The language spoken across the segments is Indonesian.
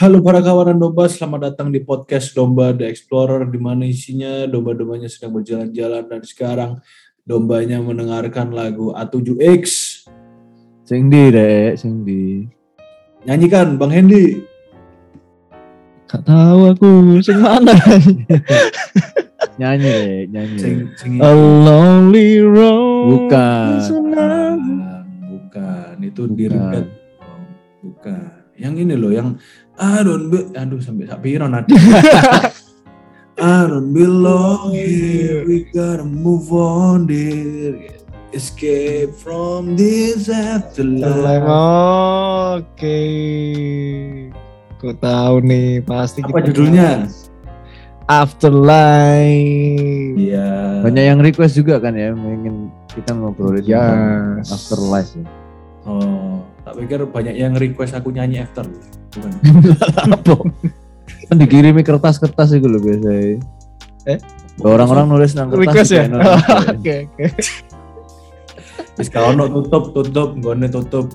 Halo para kawanan domba, selamat datang di podcast Domba The Explorer di mana isinya domba-dombanya sedang berjalan-jalan dan sekarang dombanya mendengarkan lagu A7X. Sing di dek, sing di. Nyanyikan Bang Hendy. Gak tahu aku sing mana. nyanyi dek, nyanyi. Sing, sing A lonely road. bukan. Bukan. Bukan, itu Bukan. di Bukan. Yang ini loh, yang I don't be, aduh sampai sampai nanti. I don't belong here, we gotta move on dear. Escape from this afterlife. Oke. Ku tahu nih pasti Apa judulnya? Afterlife. Iya. Banyak yang request juga kan ya, ingin kita ngobrolin Yes. tentang afterlife. Ya. Oh, tak pikir banyak yang request aku nyanyi after. Bukan. Apa? kan dikirimi kertas-kertas itu loh biasanya. Eh? Orang-orang nulis nang kertas. Request ya? Oke oke. Wis kalau no tutup, tutup, nggone tutup.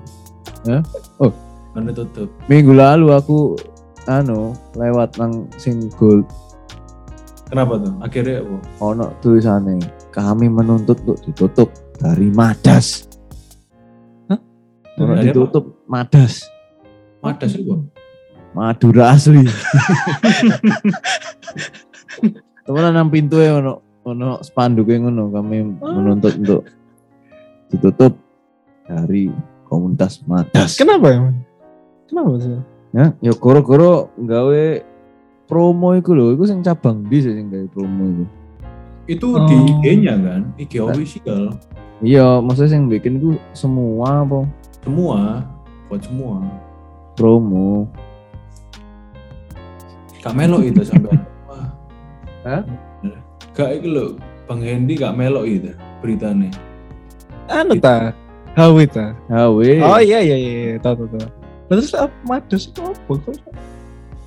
Hah? Oh. Nggone tutup. Minggu lalu aku anu lewat nang sing gold Kenapa tuh? Akhirnya apa? ono tulisannya kami menuntut untuk ditutup dari Madas. Ono apa? ditutup Madas. Madas itu. Madura asli. Temenan nang pintu ya ono ono spanduk yang ngono kami menuntut untuk ditutup dari komunitas Madas. Kenapa ya? Kenapa sih? Ya, ya goro-goro gawe promo iku lho, iku sing cabang di sing gawe promo iku. Itu Oh. di IG-nya kan, IG official. Iya, maksudnya sing bikin iku semua apa Semua, buat semua. promo. Gak melok itu sampai. Hah? Gak itu loh, Bang Hendy gak melok itu beritanya. Anu ta? Hawi ta? HW. Oh iya iya iya, iya. tahu tahu tahu. Terus apa Madus itu apa?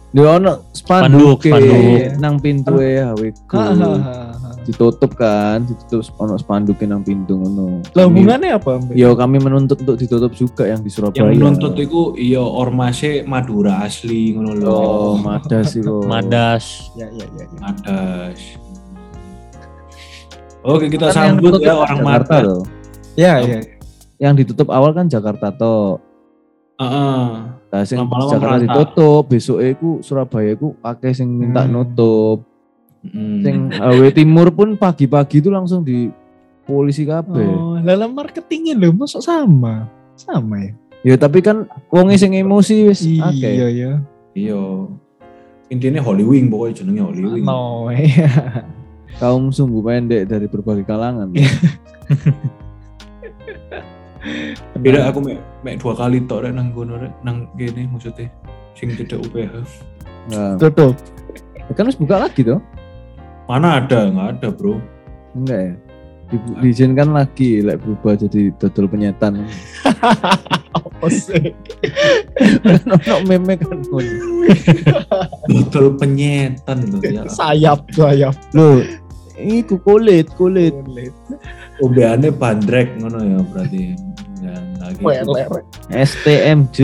Dia ono spanduk, Spanduk, spanduk. nang pintu ya HW. ku. Ha, ha, ha, ha. Ditutup kan, ditutup ono spanduk nang pintu ngono. Lah hubungannya apa? Mbak? Yo kami menuntut untuk ditutup juga yang di Surabaya. Yang menuntut itu iya ormase Madura asli ngono lho. Oh, Madas iku. Madas. Ya ya ya. ya. Madas. Oke, kita Kan sambut ya orang Jakarta Madas. loh. Ya ya. Yang ditutup awal kan Jakarta toh. Heeh. Nah, sing Jakarta merata. ditutup, besok iku Surabaya iku akeh sing minta Hmm. nutup. Mm. Sing HW Timur pun pagi-pagi itu langsung di polisi kabeh. Oh, dalam marketingnya loh, masuk sama, sama ya. Ya tapi kan wong sing emosi wis Iya akeh. ya. Iya. Intinya Holy Wing pokoknya jenenge Holy Wing. No, ya. Kaum sumbu pendek dari berbagai kalangan. Tidak aku mek mek dua kali tok rek nang kono rek nang kene maksudnya sing tidak UPH. Nah, Tutup. kan harus buka lagi toh? Mana ada? Enggak ada, Bro. Enggak ya? Di, diizinkan lagi lek berubah jadi dodol penyetan. Apa sih? Ono meme kan. Dodol penyetan loh ya. sayap, sayap. Loh, iku kulit, kulit. Ombeane bandrek ngono ya berarti. Gitu. Weler. STMJ.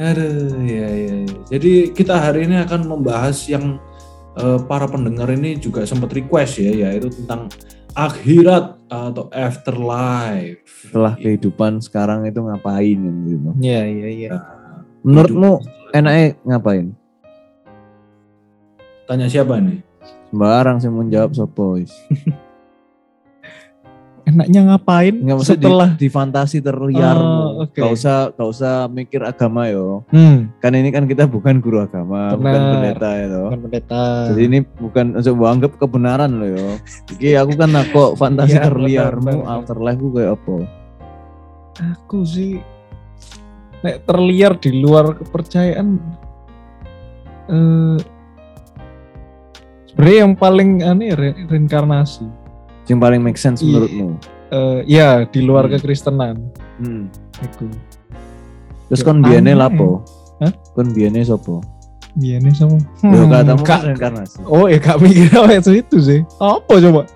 Aduh, ya, ya. Jadi kita hari ini akan membahas yang eh, para pendengar ini juga sempat request ya, yaitu tentang akhirat atau afterlife. Setelah kehidupan sekarang itu ngapain gitu. Iya, iya, iya. Menurutmu enaknya ngapain? Tanya siapa nih? Sembarang sih menjawab wis. Enaknya ngapain Enggak usah setelah di, di fantasi terliar. Oh, oke. Gak usah gak usah mikir agama yo. hmm, Kan ini kan kita bukan guru agama, bukan Benar. pendeta ya toh. bukan pendeta. Jadi ini bukan untuk menganggap kebenaran loh yo. Iki aku kan kok fantasi Iya, terliarmu afterlife ku kayak apa? aku sih nek terliar di luar kepercayaan eh sebenarnya yang paling aneh re- reinkarnasi Yang paling make sense menurutmu? Eh ya di luar Hmm. kekristenan Hmm. itu Terus Ya, kon biene aneh. lapo? Hah? Kon biene sopo? sama Yo Hmm, katamu Kak- reinkarnasi. oh ya kak mikir apa itu sih apa coba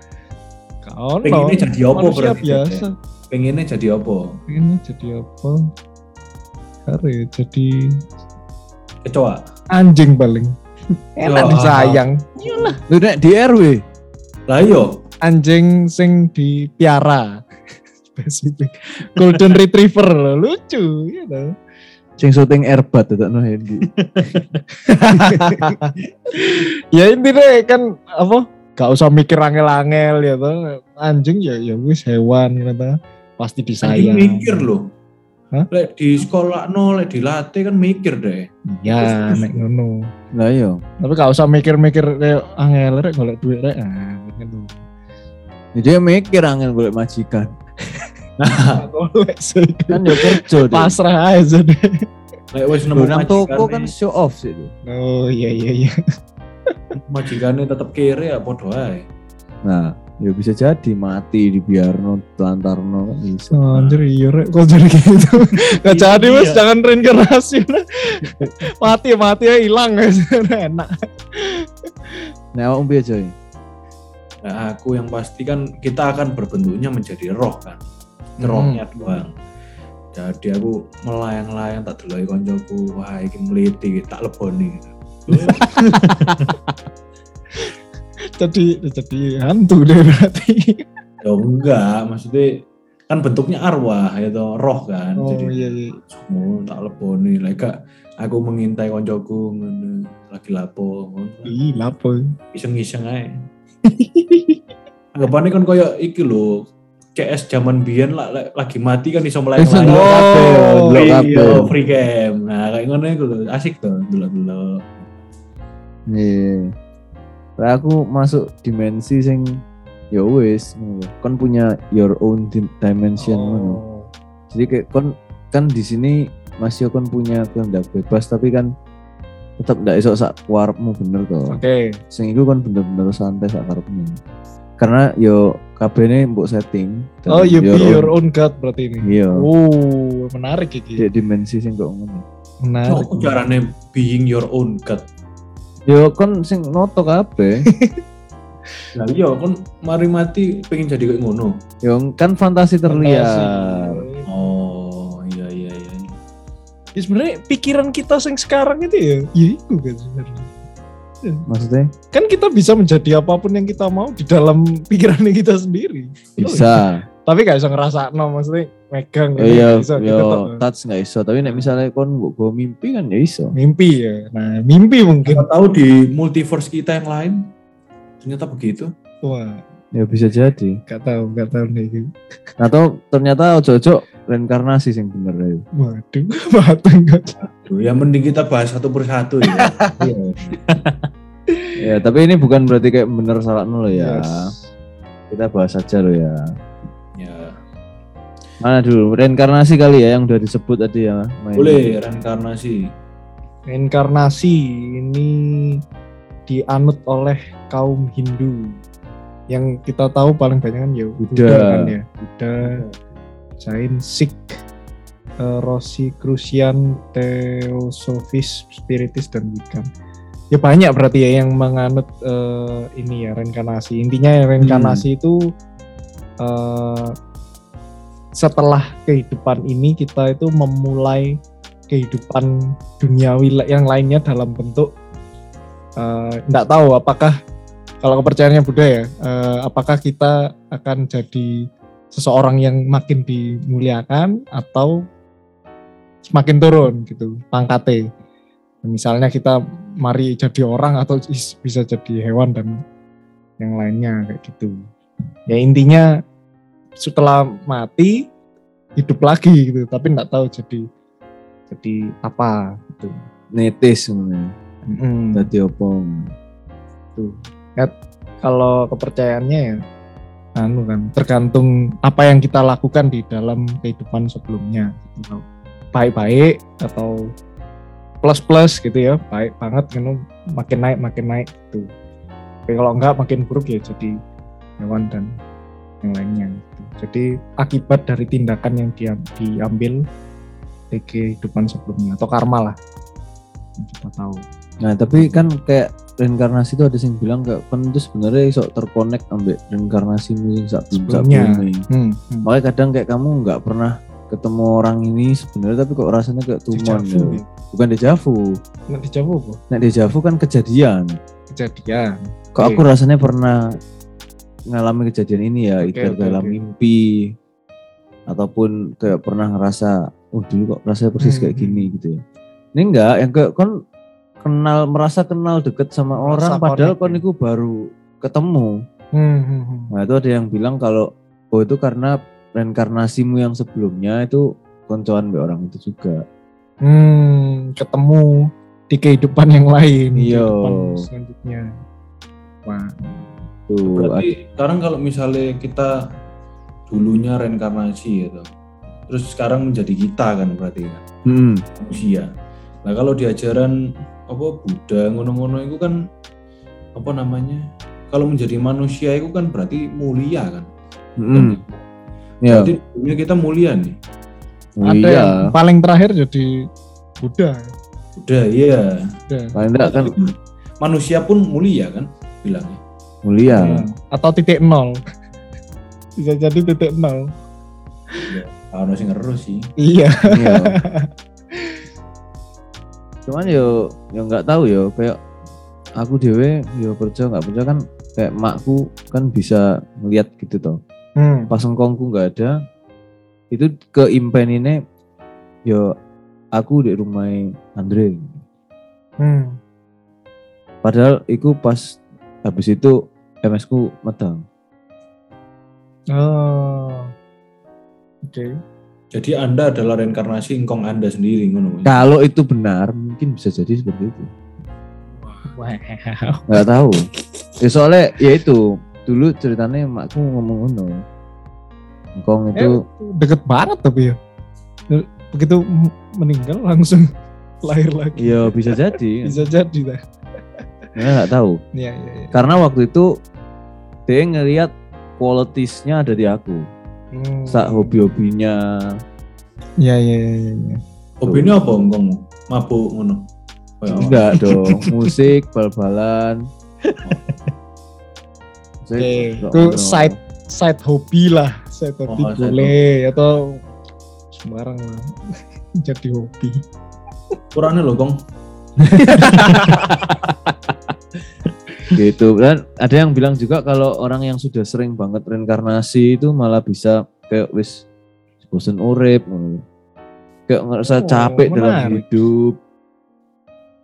kau Pengennya jadi apa berarti? biasa Pengennya jadi apa? ini jadi apa Are, jadi Kecoa. anjing paling. Enak Ya. disayang. Lu nek di RW. Lah iya. Anjing sing dipiara. Spesifik. Golden Retriever lucu gitu. Sing syuting Airbat tetep no Hendy. ya intinya kan apa? Gak usah mikir angel-angel ya toh. Anjing ya ya wis hewan gitu. Pasti Saya disayang. mikir loh. Hah? Lek di sekolah no, lek dilatih kan mikir deh. Ya nek ngono. Lah iya. Tapi gak usah mikir-mikir kayak angel rek golek duit rek. Ah, ngono. Ya, Dia mikir angin golek majikan. Sih. Kan ya kerja. Pasrah aja deh. Lek wis nemu nang toko kan show off sih itu. Oh iya iya iya. majikannya tetap kere ya podo ae. Nah, ya bisa jadi mati dibiarno telantarno kan bisa. Oh, anjir iya rek kok jadi gitu. Gak jadi mas Iya. jangan reinkarnasi lah. mati mati ya hilang guys. Enak. Nah, awakmu piye coy? Nah, aku yang pasti kan kita akan berbentuknya menjadi roh kan. Hmm. Rohnya doang. Jadi aku melayang-layang tak deloki koncoku, wah iki mliti tak leboni. Jadi jadi hantu deh berarti. ya enggak, maksudnya kan bentuknya arwah ya toh, roh kan. Oh Jadi iya iya. oh, tak leboni. Lek gak, aku mengintai koncoku lagi lapo. Ih lapo. Iseng-iseng ae. Anggapannya kan koyo iki lho, CS zaman biyen lah lagi mati kan iso kabeh, Oh, Iya, kabeh. free game. Nah, kayak ngono iku lho, asik tuh dulu-dulu. Iya. Lah aku masuk dimensi sing ya wis. Kon punya your own dim- dimension ngono. Oh. Jadi kayak kon kan di sini masih kon punya kehendak bebas tapi kan tetap ndak iso sak warpmu bener toh. Oke. Sing iku kon bener-bener santai sak karepmu. Karena yo kabehne mbok setting. Oh you be your own god berarti ini. Iya. Oh menarik iki. Di dimensi sing kok ngono. Menarik. Apa carane being your own god? Yo kon sing noto kabeh. Nah, iya kan mari mati pengen jadi kayak ngono. yo kan fantasi terlihat. Fantasi. Ya sebenarnya pikiran kita yang sekarang itu ya, ya itu kan sebenarnya. Maksudnya Kan kita bisa menjadi apa pun yang kita mau di dalam pikiran kita sendiri. bisa. Tapi gak bisa ngerasa no, maksudnya megang. Oh iya, bisa, yo kita tuh- touch nggak iso. Tapi nek misalnya kon go mimpi kan ya iso. mimpi ya. Nah mimpi mungkin. Kita tahu di multiverse kita yang lain ternyata begitu. Wah Ya bisa jadi. gak tahu gak tahu nih. Atau ternyata ojo-ojo reinkarnasi sing bener ya. Waduh, gak. Tuh, ya mending kita bahas satu persatu ya. Iya. Ya, tapi ini bukan berarti kayak bener salah nol ya. Yes. Kita bahas aja lo ya. ya. Mana dulu reinkarnasi kali ya yang udah disebut tadi ya. Main. Boleh reinkarnasi. Reinkarnasi ini dianut oleh kaum Hindu. Yang kita tahu paling banyak kan ya Buddha Buddha. kan ya. Buddha, Jain, Sikh, eh, Rosicrucian, Theosophists, Spiritis dan Wiccan. Ya banyak berarti ya yang menganut eh, ini ya reinkarnasi. Intinya ya, reinkarnasi itu eh, setelah kehidupan ini kita itu memulai kehidupan duniawi yang lainnya dalam bentuk tidak tahu apakah kalau kepercayaannya Buddha ya eh, apakah kita akan jadi seseorang yang makin dimuliakan atau semakin turun gitu pangkatnya misalnya kita mari jadi orang atau is- bisa jadi hewan dan yang lainnya kayak gitu ya intinya setelah mati hidup lagi gitu tapi nggak tahu jadi jadi apa gitu Netis sebenarnya. Mm. Tadi opong. Kalau kepercayaannya ya anu kan tergantung apa yang kita lakukan di dalam kehidupan sebelumnya gitu. baik-baik atau plus-plus gitu ya baik banget kan makin naik makin naik gitu tapi kalau enggak makin buruk ya jadi hewan dan yang lainnya gitu. jadi akibat dari tindakan yang dia diambil di kehidupan sebelumnya atau karma lah kita tahu Nah, tapi kan kayak reinkarnasi itu ada yang bilang kayak kan itu sebenarnya iso terkonek ambek reinkarnasi sing sak Sebelumnya. hmm, hmm. Makanya kadang kayak kamu nggak pernah ketemu orang ini sebenarnya tapi kok rasanya kayak Dejavu, ya. bukan dejavu Nggak dejavu apa? nek dejavu kan kejadian Kejadian. kok Oke. aku rasanya pernah ngalami kejadian ini ya Oke, either oke, dalam oke. mimpi ataupun kayak pernah ngerasa oh dulu kok rasanya persis Hmm, kayak hmm. gini gitu ya ini enggak yang kayak kon kenal merasa kenal deket sama Merasa orang padahal kon ya. itu baru ketemu Hmm, hmm, hmm. Nah itu ada yang bilang kalau oh itu karena reinkarnasimu yang sebelumnya itu koncoan be orang itu juga. Hmm, ketemu di kehidupan yang lain. Iya. Selanjutnya. Wah. Tuh. Berarti sekarang kalau misalnya kita dulunya reinkarnasi gitu. Terus sekarang menjadi kita kan berarti kan Hmm, manusia. Nah kalau di ajaran apa Buddha ngono-ngono itu kan apa namanya? Kalau menjadi manusia itu kan berarti mulia kan. hmm, ya. Berarti dunia kita mulia nih. Oh, Ada iya. yang paling terakhir jadi Buddha. Udah iya. Buddha. Paling enggak kan Manusia pun mulia kan bilangnya. mulia. Hmm. Atau titik nol. Bisa jadi titik nol. Harus ngerus sih. Iya. Cuman yo yo nggak tahu yo kayak aku dewe yo percaya nggak percaya kan kayak makku kan bisa ngeliat gitu toh. Hmm. Pas engkongku nggak ada itu ke impen ini yo aku di rumah Andre. Hmm. Padahal itu pas habis itu MS ku medang. Oh. Oke. Jadi Anda adalah reinkarnasi engkong Anda sendiri ngono. Kalau itu benar mungkin bisa jadi seperti itu. Wow. Nggak tahu. Ya soalnya ya itu dulu ceritanya makku ngomong ngono. Engkong itu Deket banget tapi ya. Begitu meninggal langsung lahir lagi. ya bisa jadi. Bisa jadi lah. Ya nggak tahu. Iya, iya, iya. Karena waktu itu dia ngelihat qualities-nya ada di aku. Hmm. Sak hobi-hobinya. Iya, iya, iya, iya, iya. Hobinya apa engkong? Mabuk ngono. Enggak dong, musik, bal-balan. Oke, kok itu side side hobi lah, side hobi Oh, side boleh atau sembarang lah. Jadi hobi. Kurangnya loh kong. gitu dan ada yang bilang juga kalau orang yang sudah sering banget reinkarnasi itu malah bisa kayak wis bosen urip kayak ngerasa Oh, capek dalam hidup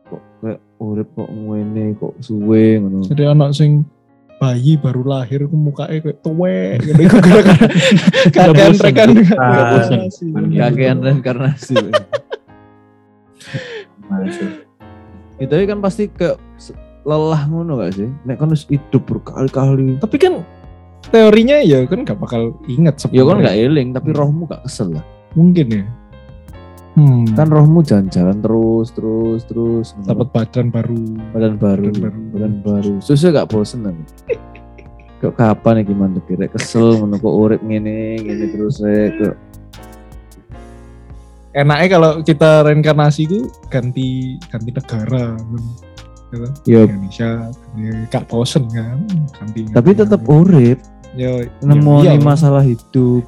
kok kayak urip kok ngene kok suwe ngono Jadi anak sing bayi baru lahir ku mukanya kayak tuwek gitu gara-gara kakean bosen. kakean reinkarnasi Masuk. itu kan pasti kayak se- lelah ngono gak sih nek kan harus hidup berkali-kali Tapi kan teorinya ya kan gak bakal ingat ya kan sebenarnya. gak eling tapi rohmu gak kesel lah mungkin ya. Hmm. kan rohmu jalan-jalan terus terus terus dapat badan baru. badan baru Badan baru. badan baru susu gak bosen kan kok kapan ya gimana kira kesel ngono kok urip ngene ngene terus rek kok Enaknya kalau kita reinkarnasi itu ganti ganti negara. kan. Ya kan? ya Indonesia ya, gak bosen kan ganti tapi tetap urip ya, nemu ya, iya, masalah hidup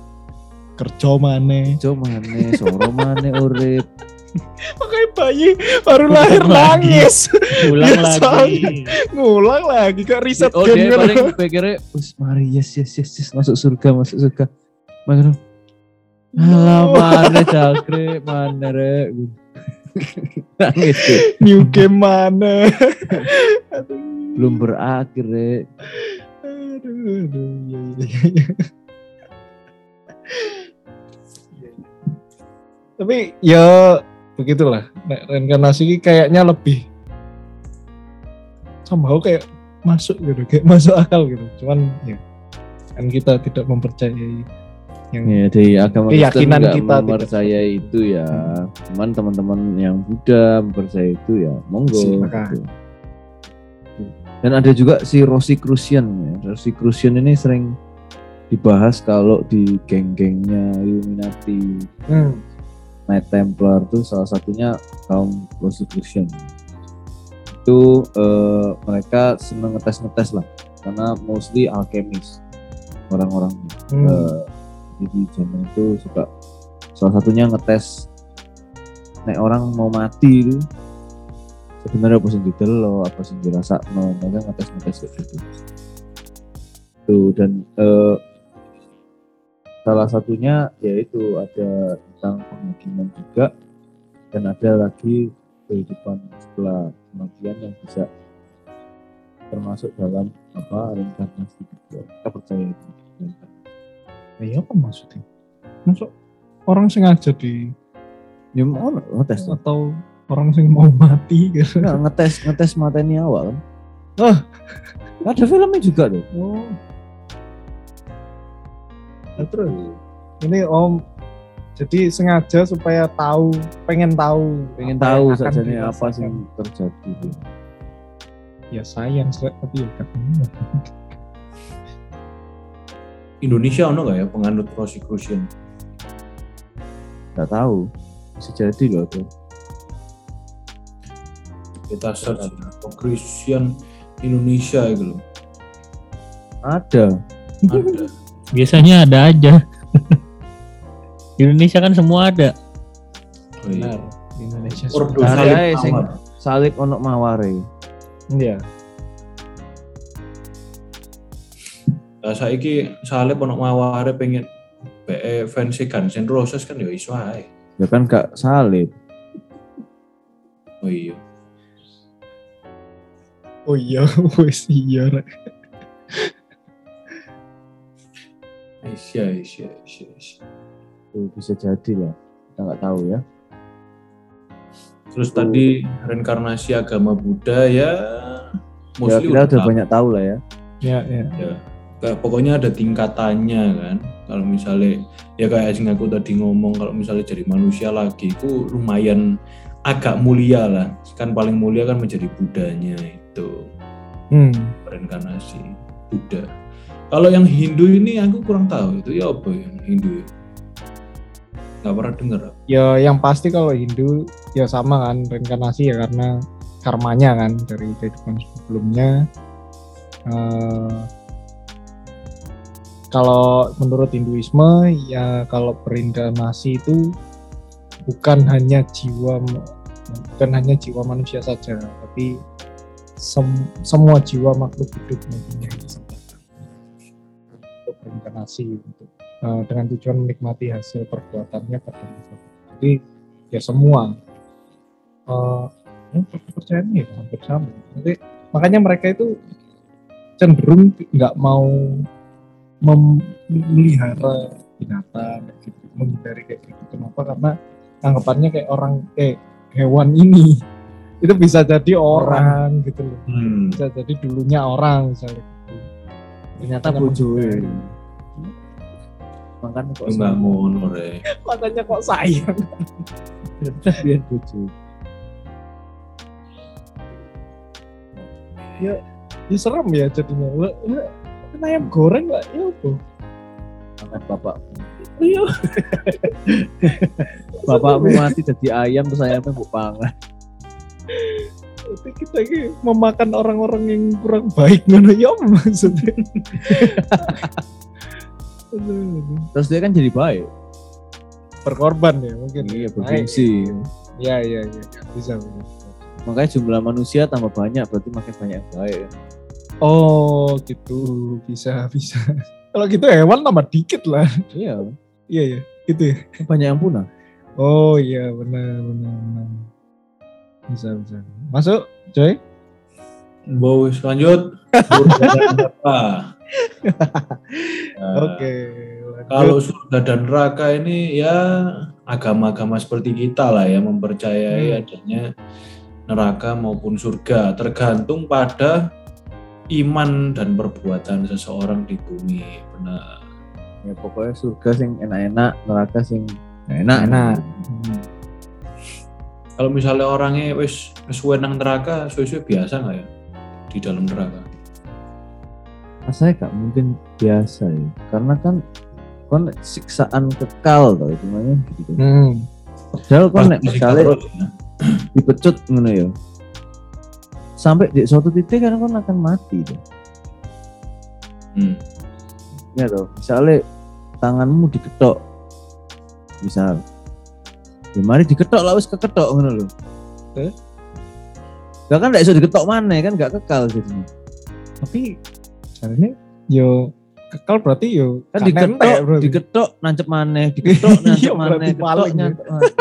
kerja mana coba mana soro mana urip. Makanya bayi baru Ulang lahir lagi. nangis. Ulang Ya, lagi. ngulang lagi kok riset oh dia paling pikirnya wis mari yes yes yes yes masuk surga masuk surga. Makanya Alah mana cakre mana rek. Nangis tuh new game mana belum berakhir rek. Aduh aduh iya, iya, iya. Tapi ya begitulah Nek reinkarnasi ini kayaknya lebih somehow kayak masuk gitu kayak masuk akal gitu cuman ya kan kita tidak mempercayai yang Ya, dari agama Keyakinan Kristen kita tidak mempercaya itu ya. Cuman teman-teman yang Buddha mempercaya itu ya, monggo. Silakan. gitu. Dan ada juga si Rosicrucian ya. Rosicrucian ini sering dibahas kalau di geng-gengnya Illuminati, Hmm. Knight Templar tuh salah satunya kaum Rosicrucian. Itu eh, mereka seneng ngetes-ngetes lah, karena mostly alkemis orang-orangnya Hmm. eh, jadi zaman itu suka salah satunya ngetes nek orang mau mati itu sebenarnya apa sih lo apa sih dirasa no mereka ngetes ngetes kayak gitu tuh dan eh, salah satunya yaitu ada tentang penghakiman juga dan ada lagi kehidupan setelah kematian yang bisa termasuk dalam apa reinkarnasi juga kita percaya itu Ya apa maksudnya? Masuk orang sengaja di ya mau ngetes atau orang sing mau mati gitu. Nggak, ngetes ngetes mateni awal kan Ah. ada filmnya juga tuh Oh. Nah, terus ini om jadi sengaja supaya tahu, pengen tahu, pengen apa tahu nih apa sih yang terjadi. Ya sayang sih, tapi ya ketemu. Indonesia ono nggak ya penganut Rosicrucian? nggak tahu bisa jadi loh tuh Kita search Rosicrucian Indonesia gitu loh. ada Ada. Biasanya ada aja. Di Indonesia kan semua ada. Oh, iya. Benar. Di Indonesia Ada salib sing- Mawar. salib onok maware Iya. Lah saiki salib ono maware pengen BE fans Guns N' Roses kan ya iso ae. ya kan gak salib Oh iya. Oh iya, wis iya. Rek. Asia, Asia, Asia, Asia. tuh bisa jadi lah kita nggak tahu ya Terus tadi reinkarnasi agama Buddha ya ya kita udah tahu. banyak tahu lah ya Ya, ya. ya kayak pokoknya ada tingkatannya kan kalau misalnya ya kayak sing aku tadi ngomong kalau misalnya jadi manusia lagi itu lumayan agak mulia lah kan paling mulia kan menjadi Budanya itu Hmm. reinkarnasi Buddha kalau yang Hindu ini aku kurang tahu itu ya apa yang Hindu nggak pernah dengar. Ya yang pasti kalau Hindu ya sama kan reinkarnasi ya karena karmanya kan dari kehidupan sebelumnya. Eh, kalau menurut Hinduisme ya kalau berinkarnasi itu bukan hanya jiwa bukan hanya jiwa manusia saja tapi sem- semua jiwa makhluk hidup mempunyai kesempatan untuk berinkarnasi untuk eh, dengan tujuan menikmati hasil perbuatannya pada masa. Jadi ya semua eh ya, kepercayaannya ya hampir sama. Jadi makanya mereka itu cenderung nggak mau mem- memelihara binatang gitu, menghindari kayak gitu. Kenapa? Karena anggapannya kayak orang kayak hewan ini itu bisa jadi orang gitu loh. hmm. Bisa jadi dulunya orang misalnya gitu. ternyata menghindari. Makan kok itu nggak ngono re Makanya kok sayang. biar bojo ya serem ya jadinya. Lah, kan ayam goreng lah ya apa? Makan bapak iya. Bapakmu mati jadi ayam terus ayamnya mau pangan. Tapi kita ini memakan orang-orang yang kurang baik ngono ya maksudnya. terus dia kan jadi baik. Berkorban ya mungkin iya Baik. berfungsi ya ya ya bisa, bisa. makanya jumlah manusia tambah banyak berarti makin banyak yang baik. Kan? oh gitu. Bisa bisa. Kalau gitu hewan tambah dikit lah. Iya. Iya ya gitu ya. Banyak yang punah. Oh iya. Benar benar benar. Bisa bisa. Masuk coy wis lanjut. Neraka. Nah, oke lanjut. Kalau surga dan neraka ini ya agama-agama seperti kita lah ya mempercayai Hmm. adanya neraka maupun surga tergantung pada iman dan perbuatan seseorang di bumi. Benar. ya pokoknya surga sing enak-enak neraka sing nggak enak Enak. Hmm. Kalau misalnya orangnya wis wis suwe nang neraka, suwe-suwe biasa nggak ya di dalam neraka? Saya gak mungkin biasa ya karena kan kon siksaan kekal tau itu namanya gitu hmm. padahal kon nek misalnya ya. dipecut ngono ya sampai di suatu titik kan kon akan mati tuh Hmm. ya toh misalnya tanganmu diketok misal Ya mari diketok lah wis keketok ngono lho. Eh? Lah kan ndak iso diketok mana kan gak kekal jadinya. Tapi caranya yo kekal berarti yo Kan berarti. diketok nancep maneh, nancep Iya, maneh, paling, nancep maneh.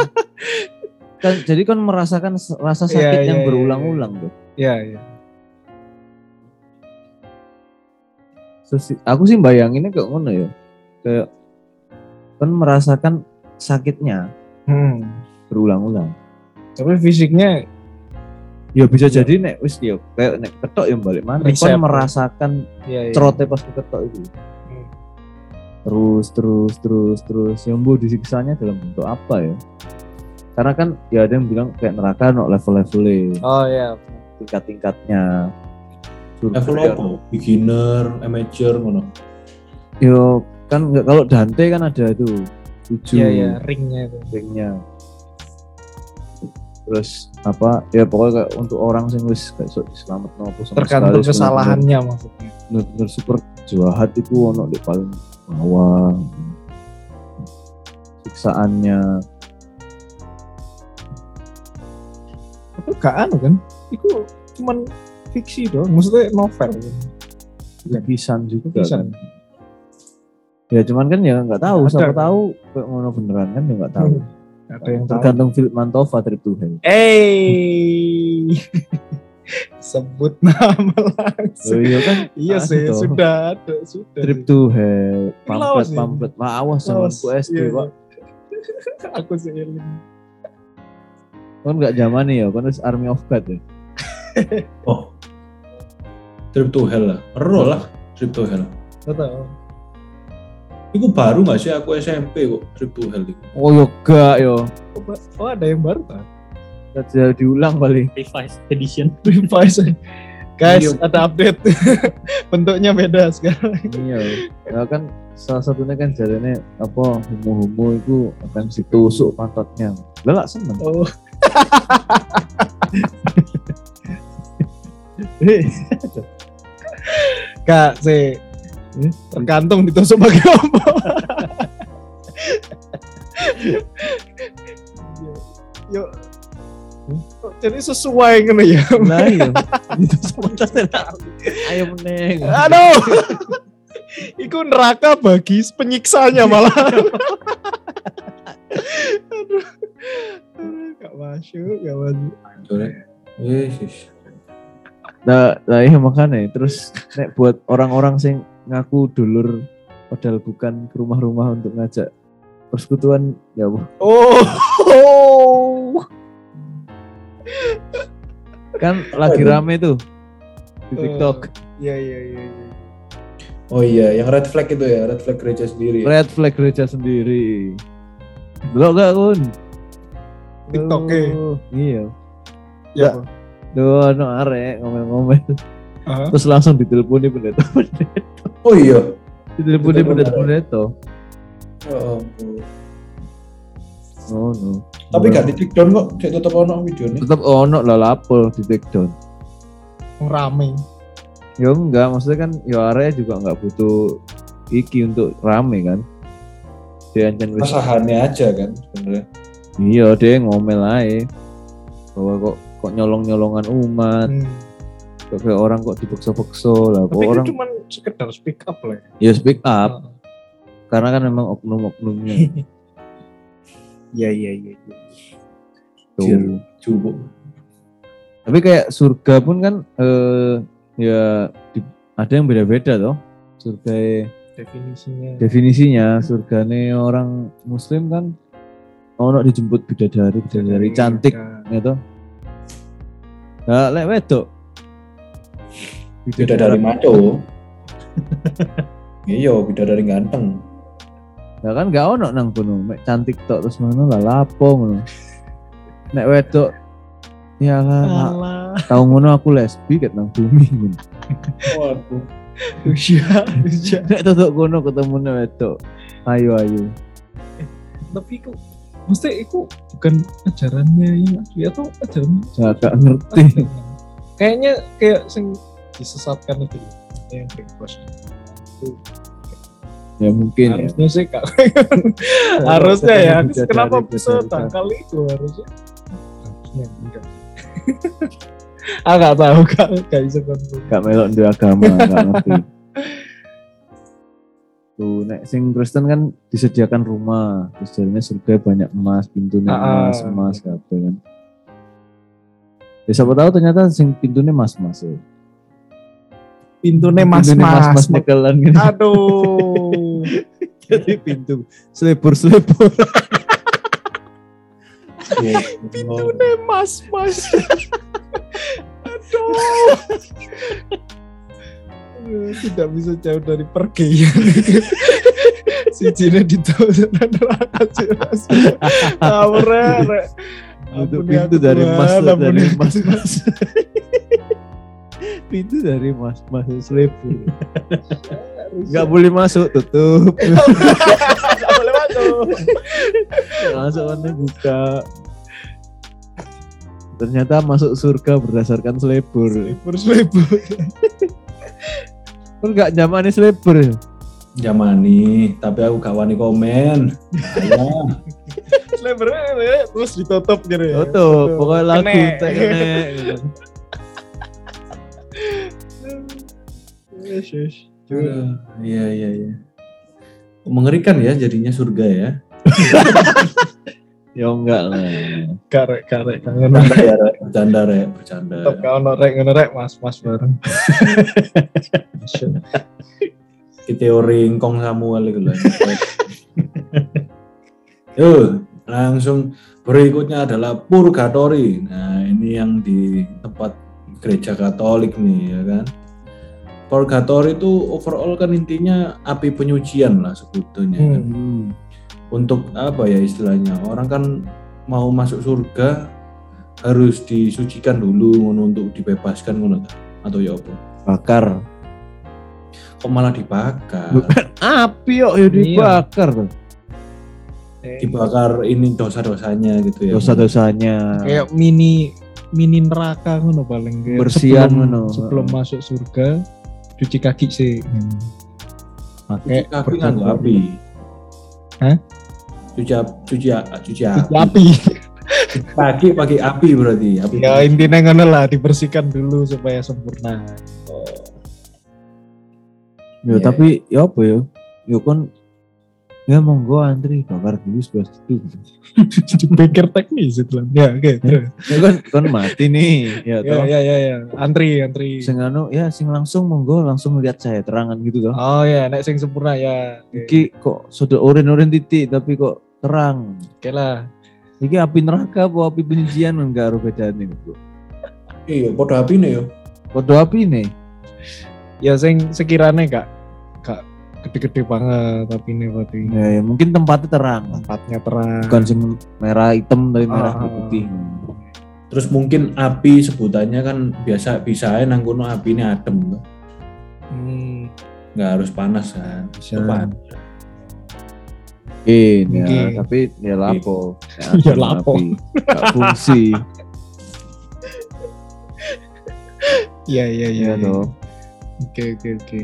kan jadi kan merasakan rasa Iya, sakit iya, yang iya, berulang-ulang tuh. Iya, iya. Terus aku sih bayanginnya kayak ngono ya. Kayak kan merasakan sakitnya Hmm. berulang-ulang. Tapi fisiknya Ya bisa Iya. jadi nek wis ya kayak nek ketok ya balik mana. Reset. Kan merasakan ya, ya. cerote pas ketok itu. Hmm. Terus terus terus terus yang bu disiksanya dalam bentuk apa ya? Karena kan ya ada yang bilang kayak neraka no level-levelnya, Oh ya. tingkat-tingkatnya. Surga Level ya. apa? Beginner, amateur, ngono. Yo kan kalau Dante kan ada tuh tujuh Iya ya, ringnya itu. ringnya. Terus apa ya pokoknya kayak untuk orang sing wis kayak sok diselamat nopo sama Tergantung sekali, kesalahannya maksudnya. bener-bener super jahat itu ono di paling bawah siksaannya Tapi gak anu kan? Itu cuman fiksi doang, maksudnya novel. Kan? lukisan juga Lukisan. kan. ya cuman kan ya nggak tahu Ada siapa tahu kayak ngono beneran kan ya nggak tahu Ada yang tergantung Philip Mantova Trip to Hell Eh, sebut nama oh, langsung. iya kan Iya Ah, sih, gitu. sudah ada, sudah. Trip to Hell pamflet ya? pamflet Wah, awas sama Lawas. ku SD Iya, pak iya. Aku seiring. kan nggak zaman nih ya kan harus Army of God ya Oh. Trip to Hell lah. Ero lah Trip to Hell. Tahu. Itu baru gak sih aku SMP kok Trip to Hell itu. oh yo gak yo Oh, ada yang baru kan? sudah diulang paling Revised edition. Revise. Guys, Iya. ada update. Bentuknya beda sekarang. iya ya kan salah satunya kan jalannya apa homo-homo itu akan ditusuk pantatnya lelak seneng Oh, Kak, sih. Tergantung ditusuk pakai apa. Yo, yo. Jadi sesuai kan ya. Nah iya. Ditusuk. Ayo meneng. Aduh. Iku neraka bagi penyiksanya malah. Aduh. Gak masuk, gak masuk. Yesus. Nah, nah iya makanya terus nek buat orang-orang sing ngaku dulur padahal bukan ke rumah-rumah untuk ngajak persekutuan ya Bu. Oh. oh. kan lagi rame tuh di TikTok Iya, iya, iya. iya. Oh iya, yang red flag itu ya, red flag gereja sendiri. red flag gereja sendiri belum gak kun TikTok-e. Aduh, iya Ya. Duh, no arek ngomel-ngomel Hah? terus langsung diteleponi pendeta Oh iya. Ditelepon pendeta arek. pendeta Ya ampun. oh no Tapi gak di take down kok, cek tetep ono videonya. tetap ono lah lapo di take down Rame. ya enggak maksudnya kan ya area juga enggak butuh iki untuk rame kan dia ancen wis Masahannya aja kan sebenarnya. iya dia ngomel aja bahwa kok kok nyolong nyolongan umat Hmm. Kok kayak orang kok dipeksa-peksa lah kok Tapi orang cuma sekedar speak up lah. ya. ya speak up Ah. karena kan memang oknum-oknumnya Iya, iya, iya. iya. tuh. Cukup. tapi kayak surga pun kan eh, ya di- ada yang beda-beda toh surga Definisinya. definisinya surgane orang muslim kan ono dijemput bidadari bidadari cantik Ya. gitu nah lek wedok Beda dari maco. Iya, beda dari ganteng. ya kan gak ono nang kono mek cantik tok terus mana lah lapo ngono nek wedok ya lah tau ngono aku lesbi ket nang bumi ngono Waduh. Usia, usia. nek tutuk kono ketemu nek wedok ayo ayo Tapi itu, mesti itu bukan ajarannya yang asli atau ajaran saya gak ngerti Kayaknya kayak sing disesatkan itu. Yang breakfast itu ya mungkin ya. harusnya sih kak. Harusnya ya. Kenapa bisa tangkal itu harusnya? Harusnya enggak. Ah nggak tahu kak. Nggak bisa konfirmasi. Gak melok di agama gak ngerti. Tuh nek sing Kristen kan disediakan rumah. Terus jalannya surga banyak emas pintunya Ah, emas ah. emas kabeh kan. Ya siapa tahu ternyata sing pintunya mas mas ya. Pintunya mas Pintunya mas, mas nyekelan gitu. Aduh. Jadi pintu selebur selebur pintunya mas mas aduh tidak bisa jauh dari pergian. Si Cina ditutup. Neraka jelas rek Untuk pintu dari mas dari aku, mas Mas pintu dari mas mas selebur nggak boleh masuk tutup. Nggak boleh masuk. Masuk kan buka. Ternyata masuk surga berdasarkan selebur libur libur kan nggak nyaman selebur ya? Jamani, tapi aku gak wani komen. Ayah. libur terus ditutup gitu ya. Tutup pokoknya lagu tak kene Iya iya iya. Mengerikan ya jadinya surga ya. ya enggak lah karek karek kangen Bercanda ya, Rek. bercanda rek, bercanda. tetap kau norek norek mas mas bareng Ki teori ingkong Samuel itu lah. Yo, langsung berikutnya adalah purgatory. Nah, ini yang di tempat gereja Katolik nih ya kan. Purgatory itu overall kan intinya api penyucian lah sebetulnya. kan. Hmm. Untuk apa ya istilahnya? Orang kan mau masuk surga harus disucikan dulu ngono untuk dibebaskan ngono atau ya apa? bakar Kok malah dibakar? Bukan. api yuk ya dibakar tuh dibakar ini dosa-dosanya gitu ya. dosa-dosanya kayak mini mini neraka ngono paling kayak Bersihan sebelum, ngono. sebelum masuk surga cuci kaki sih pakai Cuci kaki nganggo api. Hah? Cuci cuci cuci api. cuci api Kaki pakai api berarti. Api. ya intinya ngono lah dibersihkan dulu supaya sempurna ya Iya. tapi ya apa ya ya kan ya monggo antri bakar dulu sebelah situ dipikir teknis itu lah. Ya oke terus. ya kan kan mati nih ya ya toh. ya ya ya. Antri antri sing anu ya sing langsung monggo langsung lihat saya terangan gitu toh. Oh ya nek sing sempurna ya. Oke. Iki kok sudah oren-oren titik tapi kok terang. Oke lah. Iki api neraka apa api penyucian enggak ada bedanya bro Iya, podo api nih yo. Podo api nih ya sing sekiranya gak gede-gede banget tapi ini berarti ya, ya mungkin tempatnya terang tempatnya terang bukan sing merah hitam tapi merah Ah. putih Terus mungkin api sebutannya kan biasa bisa aja api ini adem tuh. Hmm, Nggak harus panas kan. bisa Tepat. Mungkin ya, tapi ya lapo. Ya, lapo. api. Nggak fungsi. iya iya iya ya iya. toh. oke oke oke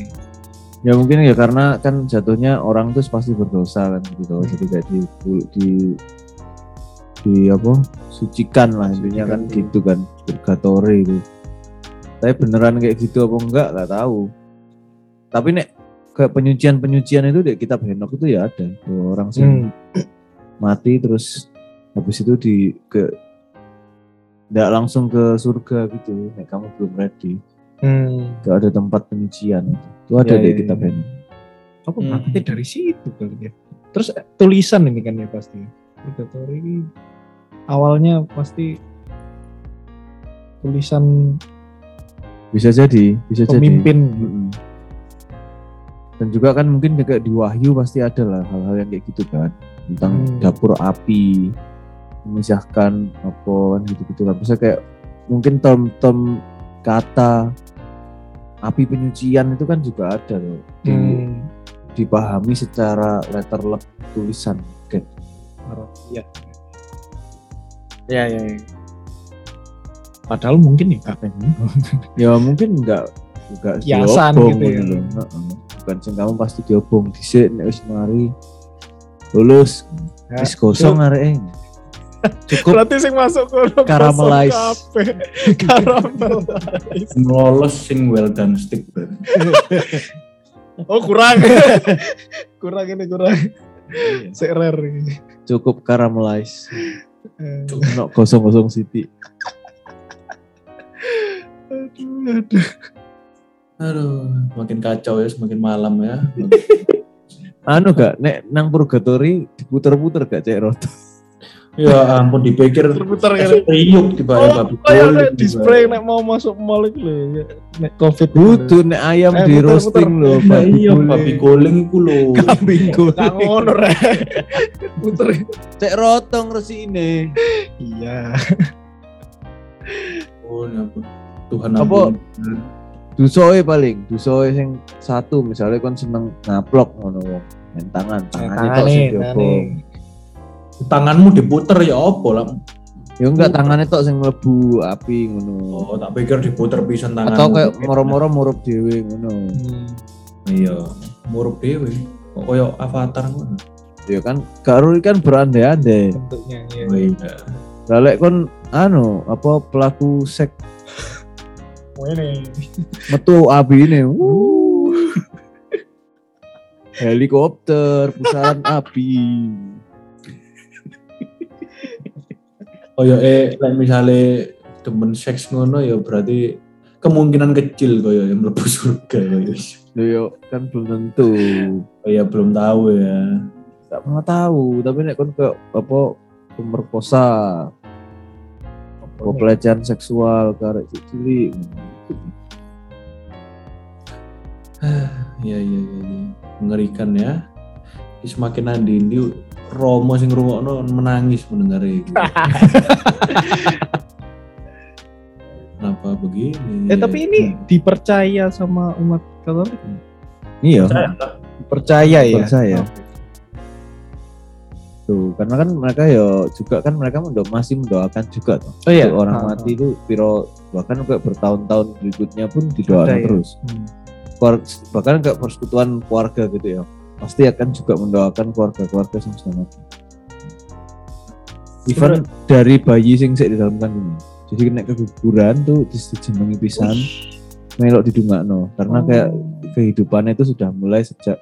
Ya mungkin ya karena kan jatuhnya orang tuh pasti berdosa kan gitu toh. Jadi kayak di, di di apa sucikan lah intinya kan Sucikan. gitu kan purgatory itu. Tapi beneran kayak gitu apa enggak nggak tahu. Tapi nek kayak penyucian penyucian itu di kitab Henok itu ya ada Tuh, orang sih Hmm, mati terus habis itu di ke nggak langsung ke surga gitu nek kamu belum ready hmm. gak ada tempat penyucian itu itu ada Ya, di ya, kitab ya. Henok Apa Hmm. berarti dari situ kali ya? Terus eh, tulisan ini kan ya pasti. Purgatory ini awalnya pasti tulisan bisa jadi bisa pemimpin. jadi Mm-mm. dan juga kan mungkin kayak di Wahyu pasti ada lah hal-hal yang kayak gitu kan tentang Hmm. dapur api memisahkan apa kan gitu-gitu lah bisa kayak mungkin term-term kata api penyucian itu kan juga ada loh di, Hmm. dipahami secara letterlek tulisan Oke. Iya. Ya ya. ya. Padahal mungkin ya kakek ya mungkin enggak enggak Kiasan diobong gitu ya. loh. Heeh. kan sing kamu pasti diobong dhisik nek wis mari lulus Ya, wis gosong areke cukup Berarti sing masuk kono Caramelize. kosong. Caramelize. Lolos sing well done stick. Oh kurang. kurang ini kurang. Sik rare ini. cukup caramelize Eh, no gosong-gosong siti Aduh, aduh. Aduh, makin kacau ya, semakin malam ya. anu gak nek nang purgatory diputer-puter gak cek roto ya ampun dipikir Putar-putar kan. riuk tiba Oh, babi guling nek tiba. display nek mau masuk mall itu lho. Nek covid. butuh nek ayam Eh, di roasting loh Nah, babi iya guling. babi guling iku lho. kambing Gak guling ngono rek. Puter. cek roto ini Iya. Oh, ya ampun. Tuhan Apa? ampun. dusoe paling dusoe sing satu misalnya kon seneng ngaplok ngono wong main tangan tangannya tok sing Tanganmu diputer ya apa lah? ya enggak tangannya tok sing mlebu api ngono Oh, tak pikir diputer pisan tanganmu. atau kayak moro-moro murup dhewe ngono Hmm. Iya, murup dewe. Kok koyo avatar ngono. ya kan karo kan berandai-andai Bentuknya ya. Oh iya. lalek kon anu apa pelaku seks Oh, ini. metu api ini helikopter pusaran api Oh ya eh like misale temen seks ngono ya berarti kemungkinan kecil koyo yang mlebu surga koyo. Loh yo kan belum tentu Oh ya belum tahu ya. tak pernah tahu tapi nek kon kayak apa pemerkosa apa pelecehan seksual karek cilik Iya iya iya. iya. Mengerikan ya. Semakin andi ini Romo sing ngrungokno menangis mendengar itu. Kenapa begini? Eh tapi ini dipercaya sama umat Katolik. iya enggak. Percaya ya. Percaya. Oke. tuh karena kan mereka ya juga kan mereka mendo- masih mendoakan juga tuh Oh iya. Untuk orang Ah, mati itu piro bahkan kayak bertahun-tahun berikutnya pun didoakan terus Hmm. Keluar- bahkan kayak persekutuan keluarga gitu ya pasti akan juga mendoakan keluarga-keluarga yang sudah mati even dari bayi sing sik di dalam kandungan jadi kena keguguran tuh dijenengi pisan melok didungakno karena Oh. kayak kehidupannya itu sudah mulai sejak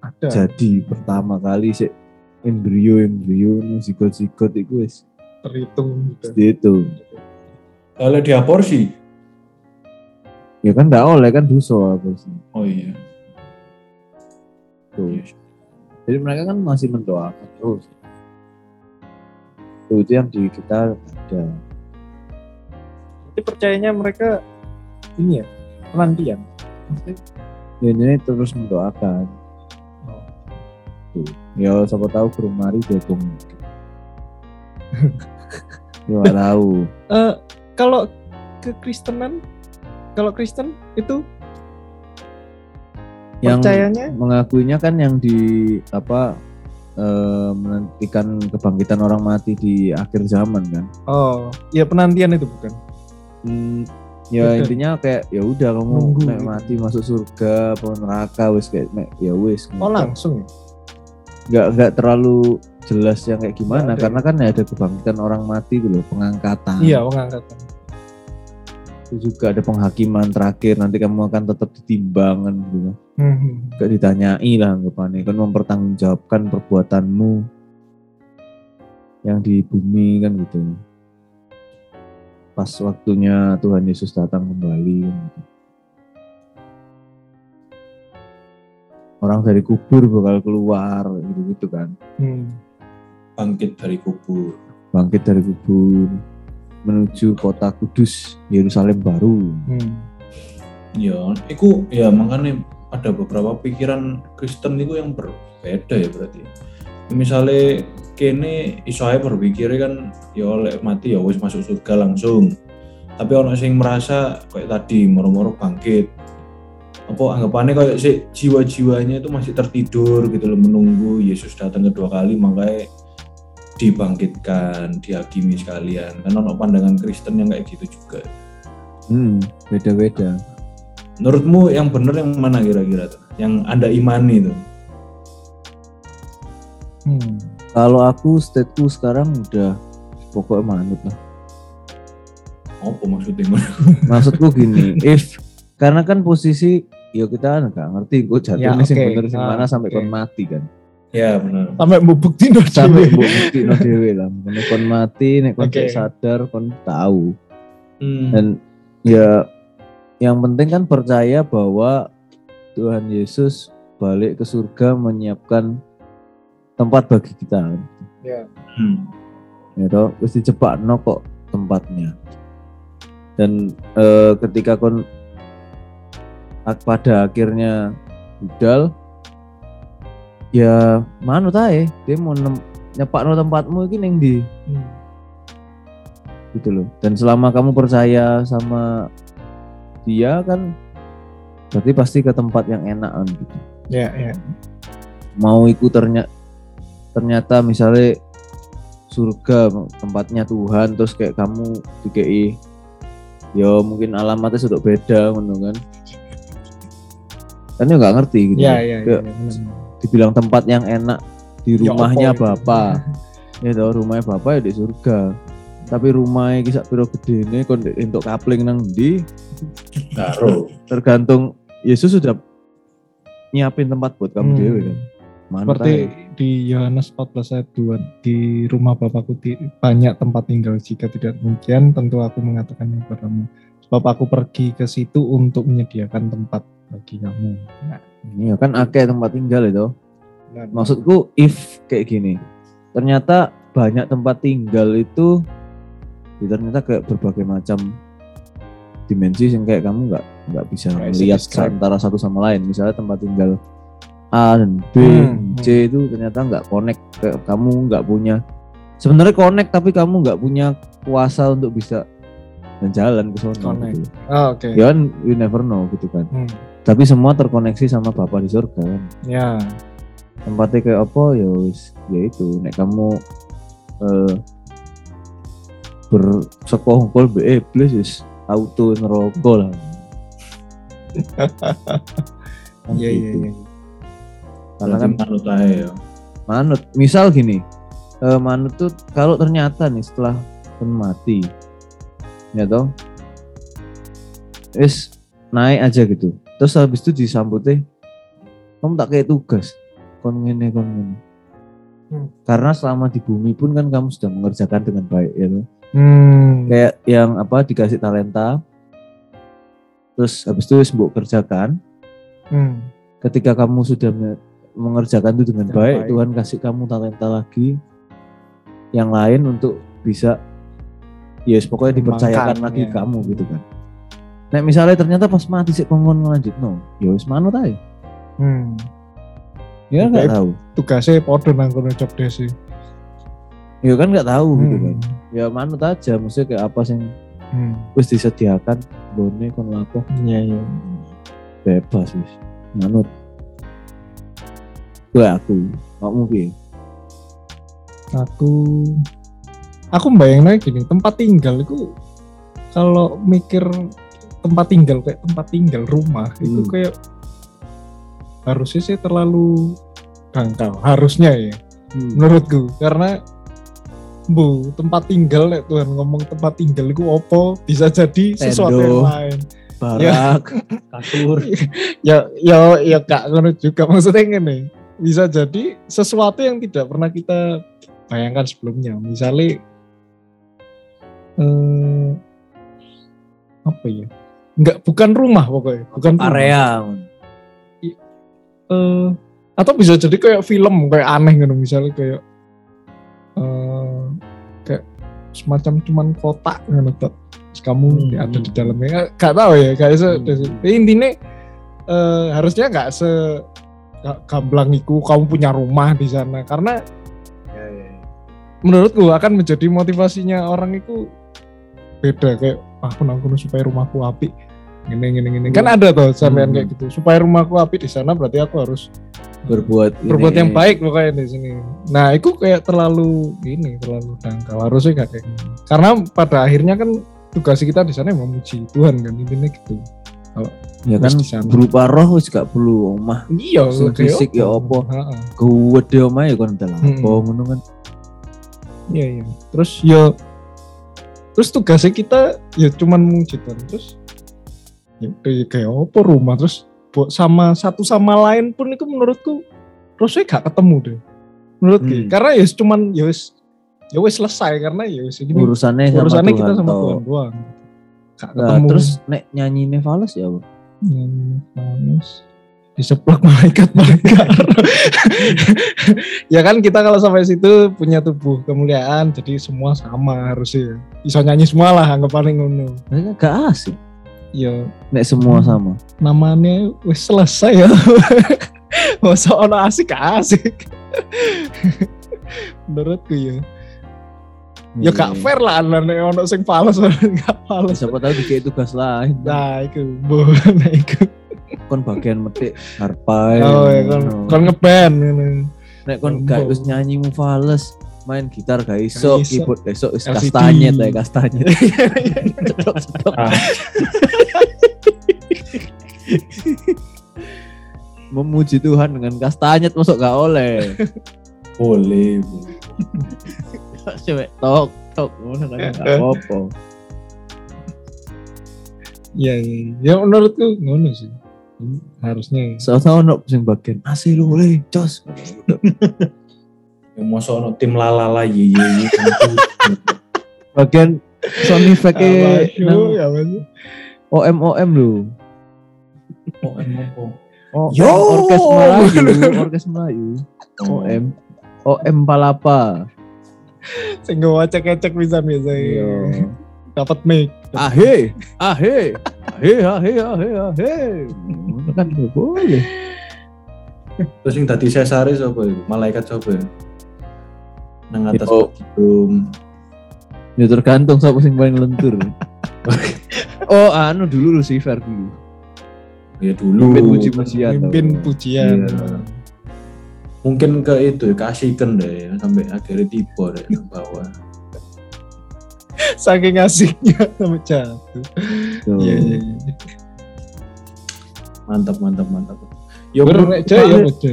ada. jadi pertama kali sih embrio embrio zigot zigot itu wis terhitung gitu. itu Kalau dia aborsi. ya kan nggak oleh kan apa sih Oh iya. Tuh jadi mereka kan masih mendoakan terus. Tuh itu yang di kita ada. Jadi percayanya mereka ini ya penantian. Ya ini terus mendoakan. Oh, tuh ya siapa tahu ke mari diobong ya nggak tahu. Eh, kalau kekristenan, kalau Kristen itu yang percayanya mengakuinya kan yang di apa eh, menantikan kebangkitan orang mati di akhir zaman kan oh ya penantian itu bukan. Hmm, ya Betul. intinya kayak ya udah kamu Nunggu gitu. mati masuk surga apa neraka wis kayak ya wis Oh langsung ya. nggak nggak terlalu jelas yang kayak gimana karena kan ya ada kebangkitan orang mati gitu loh pengangkatan Iya pengangkatan. Itu juga ada penghakiman terakhir nanti kamu akan tetap ditimbang kan gitu Hmm. gak ditanyai lah anggapannya kan mempertanggungjawabkan perbuatanmu yang di bumi kan gitu pas waktunya Tuhan Yesus datang kembali kan gitu. orang dari kubur bakal keluar gitu gitu kan Hmm. Bangkit dari kubur. bangkit dari kubur menuju kota kudus Yerusalem baru Hmm. Ya, itu ya makanya ada beberapa pikiran Kristen itu yang berbeda ya berarti. Misalnya kene iso ae berpikir kan ya oleh mati ya wis masuk surga langsung. Tapi orang sing merasa kayak tadi moro-moro bangkit. Apa anggapannya kayak si jiwa-jiwanya itu masih tertidur gitu loh menunggu Yesus datang kedua kali makanya dibangkitkan, dihakimi sekalian. Kan ono pandangan Kristen yang kayak gitu juga. hmm beda-beda Menurutmu yang bener yang mana kira-kira tuh? yang anda imani itu Hmm. Kalau aku stateku sekarang udah pokoknya manut lah. apa maksudnya Maksudku gini, if karena kan posisi ya kita kan nggak ngerti gue jatuh Ya, sing oke. bener sing Ah, mana sampai kon mati kan. Ya benar Sampai mau bukti Sampai mbok buktikno dhewe lah. Nek kon mati, nek kon Oke. gak sadar kon tahu. Hmm. Dan ya yang penting kan percaya bahwa Tuhan Yesus balik ke surga menyiapkan tempat bagi kita. Ya. Hmm. ya toh wis dicepakno kok tempatnya dan eh, ketika kon pada akhirnya budal ya manut ae dia mau nem, nyepakno tempatmu iki ning di Hmm. gitu loh dan selama kamu percaya sama dia kan berarti pasti ke tempat yang enak kan gitu Ya, ya. mau ikut ternyata ternyata misalnya surga tempatnya Tuhan terus kayak kamu dikei ya mungkin alamatnya sudah beda ngono kan kan ya nggak ngerti gitu Ya, ya, ya. Kayak benar. Dibilang tempat yang enak di Ya, rumahnya itu? bapak. Ya toh rumahnya bapak ya di surga. Tapi rumahnya kisah piro gede ini untuk kapling nang di karo. Tergantung Yesus sudah nyiapin tempat buat kamu Hmm. dewe kan? Seperti di Yohanes 14 ayat 2 di rumah Bapakku banyak tempat tinggal jika tidak demikian tentu aku mengatakannya kepadamu. Sebab aku pergi ke situ untuk menyediakan tempat bagi kamu. Nah, Iya kan akeh tempat tinggal itu. benar. Maksudku if kayak gini. Ternyata banyak tempat tinggal itu ya ternyata kayak berbagai macam dimensi yang kayak kamu nggak nggak bisa melihat antara satu sama lain. Misalnya tempat tinggal A dan B, Hmm, C itu ternyata nggak connect. Kayak kamu nggak punya sebenarnya connect tapi kamu nggak punya kuasa untuk bisa jalan ke sana. Connect. Gitu. Oh, Oke. Ya kan we never know gitu kan. Hmm. Tapi semua terkoneksi sama Bapa di surga kan. Ya. tempatnya kayak apa ya wis ya itu nek kamu eh bersekongkol be iblis wis auto neraka lah Kan Iya, iya, gitu. iya. karena kan manut aja ya manut misal gini eh, manut tuh kalau ternyata nih setelah pun mati ya toh wis naik aja gitu terus habis itu disambutnya kamu tak kayak tugas kon ngene kon ngene Hmm. karena selama di bumi pun kan kamu sudah mengerjakan dengan baik ya Hmm. kayak yang apa dikasih talenta terus habis itu mbok kerjakan Hmm. ketika kamu sudah me- mengerjakan itu dengan baik, baik. Tuhan kasih kamu talenta lagi yang lain untuk bisa ya yes, pokoknya dipercayakan lagi ya. kamu gitu kan nah misalnya ternyata pas mati sih kongkon lanjut no ya wis manut aja Hmm. ya nggak Oke. tahu Tugasnya podo nang kono job desk. ya kan nggak tahu gitu Hmm. kan ya manut aja maksudnya kayak apa sih Hmm. wis disediakan bone kon lapo Iya, iya. bebas wis manut gue aku kamu piye aku aku bayangin gini tempat tinggal itu kalau mikir tempat tinggal kayak tempat tinggal rumah itu Hmm. kayak harusnya sih terlalu dangkal harusnya ya Hmm. menurutku. Karena bu tempat tinggal nek Tuhan ngomong tempat tinggal itu opo bisa jadi sesuatu Tendo. yang lain. barak kasur. Ya ya ya gak ngono juga. Maksudnya gini bisa jadi sesuatu yang tidak pernah kita bayangkan sebelumnya. Misalnya eh, apa ya nggak bukan rumah pokoknya bukan rumah. area Eh, atau bisa jadi kayak film kayak aneh gitu misalnya kayak eh, kayak semacam cuman kotak gitu kamu Hmm. ada di dalamnya gak tahu ya kayak se Hmm. Ya, intinya eh, harusnya nggak se gamblang iku kamu punya rumah di sana karena menurutku akan menjadi motivasinya orang itu beda kayak "Ah, aku nanggung supaya rumahku api gini gini gini kan ada tuh sampean Hmm. kayak gitu supaya rumahku api di sana berarti aku harus berbuat berbuat ini. yang baik pokoknya di sini nah itu kayak terlalu ini terlalu dangkal harusnya gak kayak gitu karena pada akhirnya kan tugas kita di sana memuji Tuhan kan intinya gitu Ya kan berupa roh wis gak perlu omah. Iya, fisik ya apa? Heeh. Gede omah ya kon dalah Hmm. apa ngono kan. Iya iya. Terus yo terus tugasnya kita ya cuman mewujudkan terus ya kayak apa rumah terus buat sama satu sama lain pun itu menurutku rasanya gak ketemu deh menurutku Hmm. karena ya cuman ya wis ya wis selesai karena ya wis ini Urusannya sama urusannya Tuhan kita sama. Tuhan doang gak Nah, ketemu terus nek nyanyi Nevalos ya apa? Hmm, panas diseplak malaikat malaikat. Ya kan kita kalau sampai situ punya tubuh kemuliaan jadi semua sama harusnya. Bisa nyanyi semua lah anggapannya ngono. Gak asik. ya. Nek semua Hmm. sama. namanya wis selesai ya. Masa ono asik asik. Menurutku ya. Ya gak fair lah nek ono sing fals gak fals. Siapa tahu dikasih tugas lain. nah itu bu nah itu Kon bagian metik harpa. oh ya kon ngono. kon ngeband Nek kon gak wis nyanyi mu fales, main gitar gak iso, Gak iso. keyboard gak iso, wis LCD. kastanyet ya kastanyet. Cetok-cetok. Ah. Memuji Tuhan dengan kastanyet masuk gak oleh. Boleh, boleh. Cewek tok tok ngono kan gak apa-apa. Iya, iya. Ya menurutku ngono sih. Harusnya. Soalnya ono sing bagian asih lu boleh jos. Yang mau sono tim lalala ye ye ye. Bagian Sony fake Ya, sih? OM OM lu. Oh, Yo! orkes Melayu, orkes Melayu. OM OM Palapa. Sing gue cek-cek bisa biasa. Iya. Dapat mic. Ahe, ahe, ahe, ahe, ahe, ahe. Kan gak boleh. Terus yang tadi saya sari siapa itu? Malaikat siapa ya? Nang atas Oh. gedung. Ya tergantung siapa sing paling lentur. oh, anu dulu Lucifer dulu. Ya dulu. Mimpin puji-pujian. Mimpin pujian. Iya. Mungkin ke itu ya, keasikan deh ya, sampai akhirnya tipe deh bawah. Saking asiknya sampai jatuh. Tuh. Iya, iya, iya. Mantap, mantap, mantap. Ya menurut- aja ya, aja.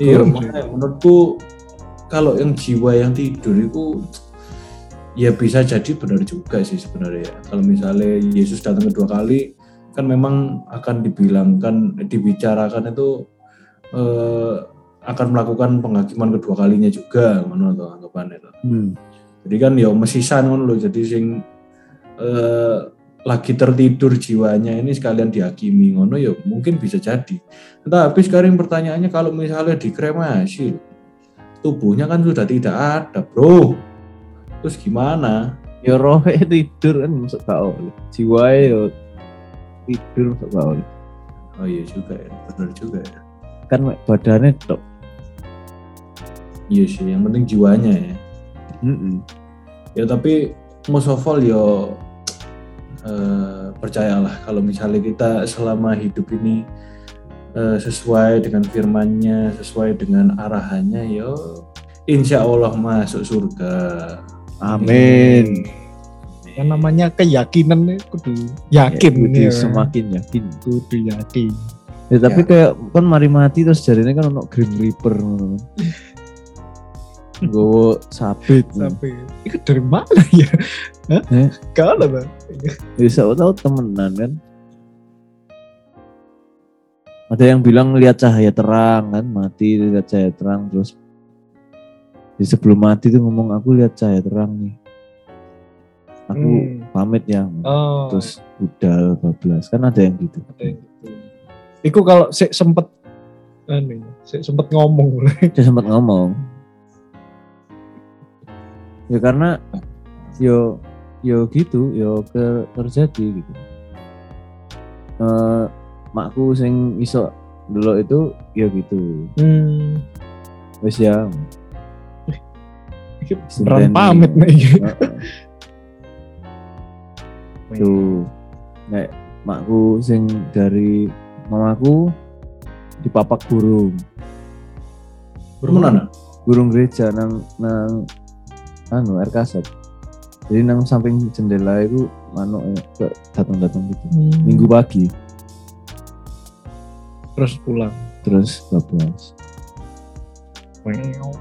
Iya, menurutku kalau yang jiwa yang tidur itu ya bisa jadi benar juga sih sebenarnya. Kalau misalnya Yesus datang kedua kali kan memang akan dibilangkan dibicarakan itu eh, akan melakukan penghakiman kedua kalinya juga to anggapannya to. Hmm. Jadi kan ya mesisan ngono lho jadi sing eh, lagi tertidur jiwanya ini sekalian dihakimi ngono ya mungkin bisa jadi. Tapi sekarang pertanyaannya kalau misalnya dikremasi tubuhnya kan sudah tidak ada, Bro. Terus gimana? Ya rohe tidur kan masuk oleh. Jiwae yo tidur masuk oleh. Oh iya juga ya, benar juga ya. Kan badannya tok. Iya sih, yang penting jiwanya ya. Heeh. Ya tapi most of all yo eh, percayalah kalau misalnya kita selama hidup ini eh, sesuai dengan firmannya, sesuai dengan arahannya, yo insya Allah masuk surga. Amin. Yang namanya keyakinan nih kudu yakin Ya, kudu ya. semakin yakin. kudu yakin. Ya tapi kayak kan mari mati terus jadinya kan ono Green Reaper ngono. Gue sabit. Sampai itu dari mana ya? Hah? Eh? Lah bang. Ya siapa tahu temenan kan. Ada yang bilang lihat cahaya terang kan, mati lihat cahaya terang terus di sebelum mati tuh ngomong aku lihat cahaya terang nih. Aku Hmm. pamit ya. Oh. Terus udah bablas kan ada yang gitu. ada yang gitu. Iku kalau sik sempet aneh, sik sempet ngomong Dia sempat ngomong. Ya karena yo yo gitu, yo ke, terjadi gitu. Eh makku sing iso dulu itu ya gitu. Hmm. Wis ya. Beneran pamit nih. Tuh. Nek makku sing dari mamaku dipapak burung. Mana? burung gereja nang nang anu air kasat jadi nang samping jendela itu anu eh, ke datang-datang gitu Hmm. minggu pagi terus pulang. terus bablas Wow.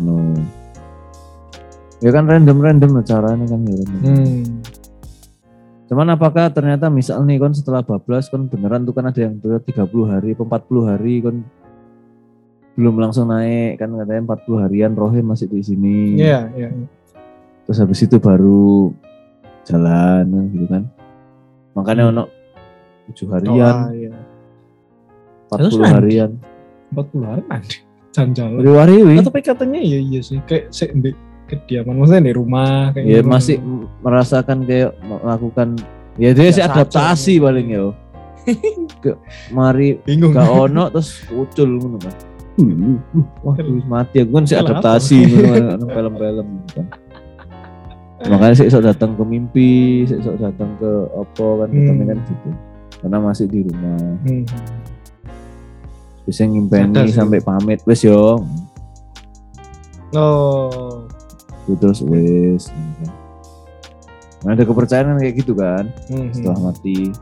no ya kan random random caranya kan ya random. Hmm. cuman apakah ternyata misal nih kan setelah bablas kan beneran tuh kan ada yang ber- 30 hari atau 40 hari kan belum langsung naik kan katanya 40 harian rohnya masih di sini Iya, iya. terus habis itu baru jalan gitu kan makanya Hmm. ono 7 harian Oh, iya. 40 Terus nanti? harian 40 hari nanti. Jalan-jalan. Riwariwi Ah, tapi katanya iya iya sih kayak sih di kediaman maksudnya di rumah kayak ya gitu. masih merasakan kayak melakukan ya dia sih adaptasi paling ya ke mari bingung. gak ono terus ucul ngono kan wah wis mati aku kan Kenapa? adaptasi film-film kan makanya sih sok datang ke mimpi sih sok datang ke apa kan Hmm. kan gitu karena masih di rumah Hmm. bisa ngimpeni sampai pamit wes yo Oh. Terus wes gitu. Nah, ada kepercayaan kan kayak gitu kan Hmm. setelah mati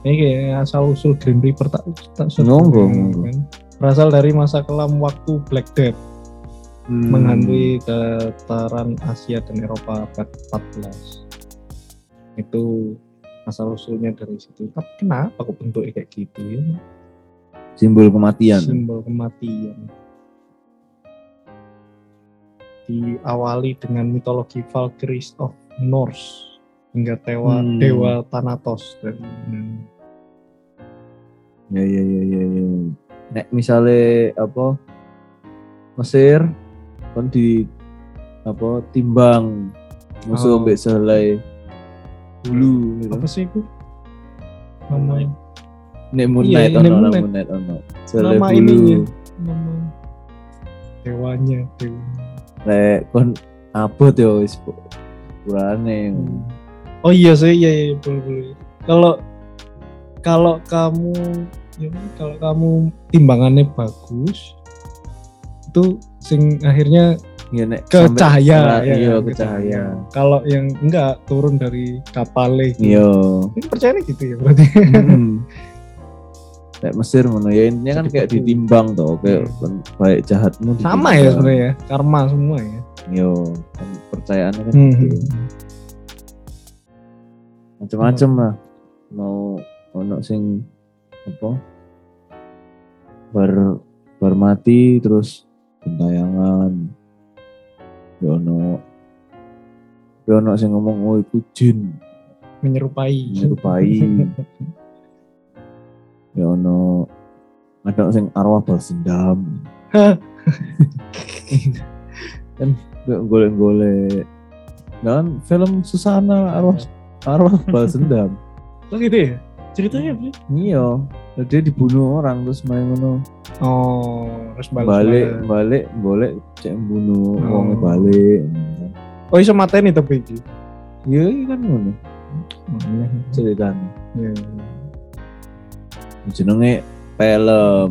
Ini kayak asal usul Green Reaper tak tak kan. Berasal dari masa kelam waktu Black Death Hmm. menghantui dataran Asia dan Eropa abad 14. Itu asal usulnya dari situ. Tapi kenapa kok bentuknya kayak gitu ya? simbol kematian Simbol kematian. Diawali dengan mitologi Valkyries of Norse hingga tewa Hmm. dewa Thanatos dan hmm, ya ya ya ya ya nek misalnya apa Mesir kan di apa timbang musuh Oh. ambek selai bulu gitu. apa sih itu? Nama nek Moon Iya, Knight nek ono lah. Moon Knight ono selai Nama bulu ininya. nama dewanya dewa. lek kon abot yo wis purane Oh iya sih, iya iya boleh boleh. Kalau kalau kamu ya, kalau kamu timbangannya bagus itu sing akhirnya ya nek ke sampai- cahaya Ah, ya iya kan, ke cahaya. Kalau yang enggak turun dari kapal iya. Ini percaya gitu ya berarti. Hmm. kayak Mesir ngono ya intinya kan kayak ditimbang toh kayak kan baik jahatmu Sama ya sebenarnya ya, karma semua ya. yo kan percayaannya kan Hmm. gitu. Macam-macam lah. Mau ono sing apa bar bar mati terus gentayangan ya ono ya ono sing ngomong oh itu jin. Menyerupai. menyerupai. Ya ono ada sing arwah balas dendam. Kan golek-golek. Kan film Susana arwah arwah balas dendam. Oh gitu ya? Ceritanya apa? Sih? iya dia dibunuh orang terus main ngono Oh, balas balik balas. balik boleh cek bunuh Oh. wongnya balik Oh iso mateni tapi iki. iya iya kan ngono ceritanya Ya. jenenge film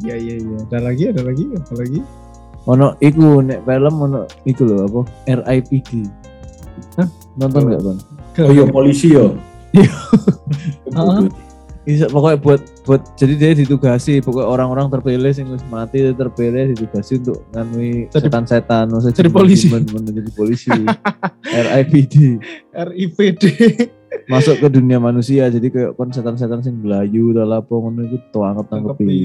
Iya iya iya. Ada lagi, ada lagi, apa lagi? ono iku nek film ono iku lho apa RIPD Hah? nonton Oh. gak bang Oh iya polisi yo. Iya. Bisa pokoknya buat buat jadi dia ditugasi pokoknya orang-orang terpilih sing wis mati terpilih ditugasi untuk nganui Jadi- setan-setan jadi jin- polisi. menjadi polisi. RIPD RIPD. masuk ke dunia manusia jadi kayak kon setan-setan sing belayu atau apa ngono iku tuangkep tangkepi.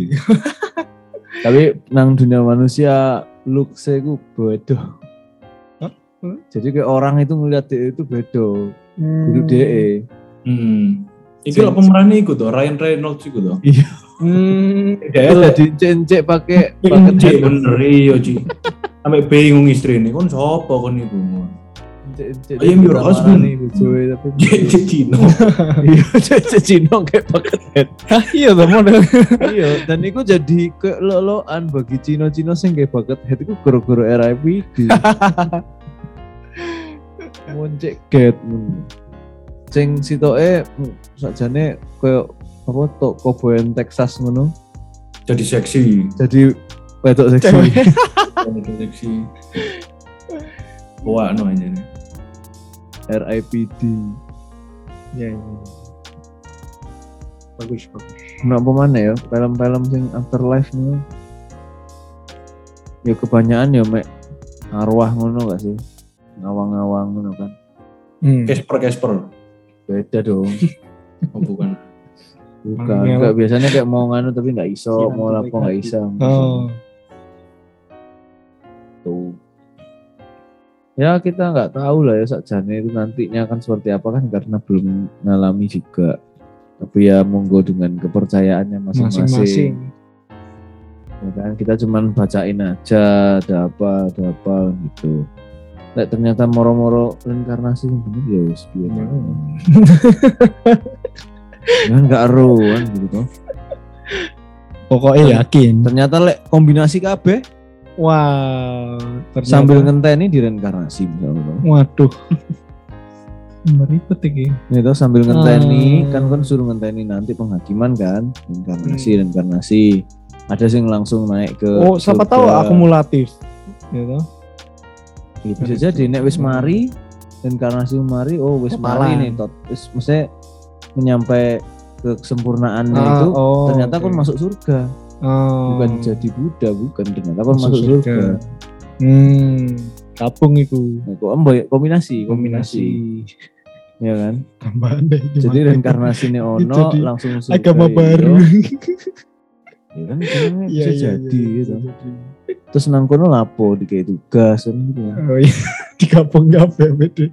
Tapi nang dunia manusia look saya gue bodoh jadi kayak orang itu ngeliat dia itu bedo Hmm. DE Hmm. Iki lah pemerannya ikut tuh, Ryan Reynolds ikut tuh. Hmm. Dia Terus jadi cek pakai pakai Cek bener iya Ci. Sampai bingung istri ini, kon sopo kon iku. Ayo, your husband. tapi Cek Cino. iya cek Cino kayak paket head iya tuh model. iya dan itu jadi ke loloan bagi Cino Cino sing kayak paket head itu goro-goro RIPD moncek get. Sing sitoke sakjane koyo apa tok koboyan Texas ngono Jadi seksi. jadi wedok seksi. Jadi seksi. Wah, no aja nih. RIPD iya. iya. Bagus, bagus. Nah, apa mana ya? Film-film sing afterlife nih. Ya kebanyakan ya mek arwah ngono gak sih? Ngawang-ngawang ngono kan. Hmm. Casper Casper. Beda dong. Oh, bukan. Bukan. Enggak biasanya kayak mau nganu tapi nggak iso, mau lapo nggak iso. Oh, Tuh. Ya kita nggak tahu lah ya sakjane itu nantinya akan seperti apa kan karena belum ngalami juga. Tapi ya monggo dengan kepercayaannya masing-masing. masing-masing. Ya kan kita cuman bacain aja ada apa ada apa gitu. Lek ternyata moro-moro reinkarnasi yang bener ya wis piye Ya. kan. Kan nggak ero kan gitu toh. Pokoknya yakin. Ternyata lek kombinasi kabeh Wah, ternyata- sambil ngenteni direinkarnasi misalnya. Waduh. Meribet iki. Itu sambil ngenteni Hmm. kan kan suruh ngenteni nanti penghakiman kan reinkarnasi reinkarnasi. Ada sing langsung naik ke Oh, siapa tahu akumulatif. Gitu. Bisa jadi nek wis mari reinkarnasi mari oh wis mari Kepalan. nih tot wis mesti menyampai ke kesempurnaannya Ah, itu oh, ternyata oke. kan masuk surga Oh. bukan jadi Buddha bukan ternyata kan Masuk masuk, surga. surga. Hmm, kapung itu. Nah, kok ya, kombinasi Kombinasi ya kan tambahan deh. jadi gimana? reinkarnasi ini ono Jadi langsung surga agama iya. baru. Ya kan Iya, bisa iya, jadi iya, gitu bisa jadi. terus nang kono lapo dikasih tugas kan gitu ya Oh iya, di kampung kafe beda.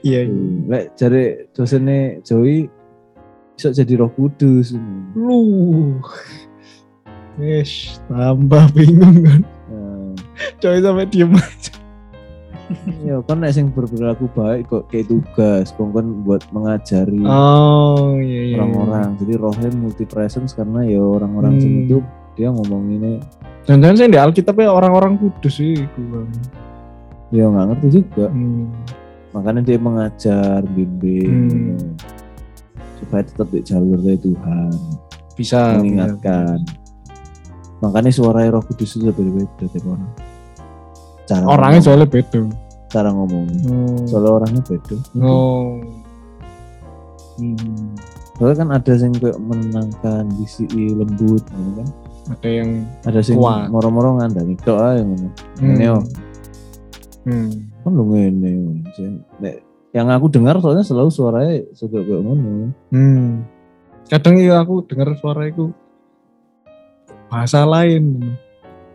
Iya, iya. lek cari dosennya Joey bisa jadi roh kudus Lu. Wes, tambah bingung kan. Nah, Coy sampai diem aja. Ya kan nek sing berperilaku baik kok kayak tugas kok kan buat mengajari Oh, iya iya. orang-orang jadi rohnya multi presence karena ya orang-orang Hmm. itu dia ngomong ini Jangan-jangan sih di Alkitabnya orang-orang kudus sih. gua. ya nggak ngerti juga Hmm. makanya dia mengajar bimbing Hmm. supaya tetap di jalur dari Tuhan Bisa. mengingatkan makanya suara roh kudus itu berbeda tiap orang cara Orangnya ngomong, soalnya beda. cara ngomong Oh. soalnya orangnya beda Oh. Hmm. soalnya kan ada yang kayak menenangkan bisi lembut gitu kan Ada yang ada sing Kuat. moro-moro ngandani tok ae ngono hmm. Ini, oh. Hmm. kan lu ngene yang aku dengar soalnya selalu suaranya suka kayak ngono Hmm. Kadang ya aku dengar suara itu bahasa lain.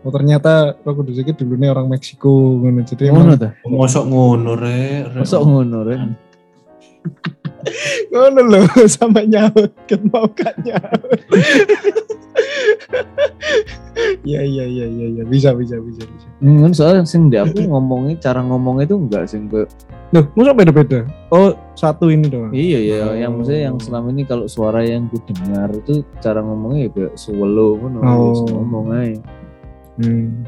Oh ternyata Roh Kudus itu dulunya orang Meksiko ngono. Jadi ngono emang ta Mosok ngono re. re- masuk ngono Ren ngono loh sama nyaut kan mau kan nyaut. Iya iya iya iya iya bisa bisa bisa bisa. Hmm, soalnya sing di aku ngomongnya cara ngomongnya itu enggak sing kayak Loh, masa beda-beda? Oh, satu ini doang. iya ya Oh. yang maksudnya yang selama ini kalau suara yang ku dengar itu cara ngomongnya ya kayak swallow ngono Oh. wis ngomong aja Hmm.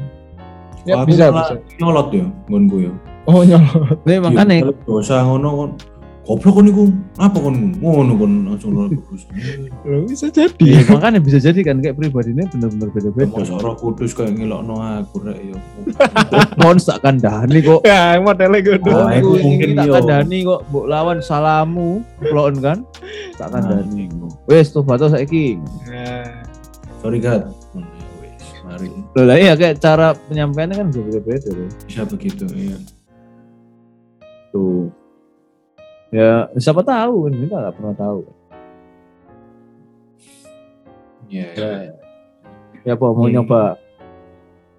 Ya Aku bisa bisa. Nyolot ya, nggonku ya. Oh nyolot. Nih makanya Kalau dosa ngono kon. Goblok kon iku. Apa kon ngono kon langsung roh kudus. Loh, bisa Iya, jadi. makanya bisa jadi kan kayak pribadinya bener-bener beda-beda. Mosok roh kudus kayak ngelokno aku rek ya. Kon kandhani kok. Ya, modelnya gitu. Oh, aku itu mungkin tak kandhani kok mbok lawan salamu, plon kan. Tak kandhani. Wes tobat to saiki. Nah, Sorry God. Hmm, ya Mari Loh lah iya kayak cara penyampaiannya kan bisa beda-beda loh. bisa begitu ya. Tuh. Ya, siapa tahu kan kita nggak pernah tahu. Ya. Ya, ya apa mau Iya. nyoba?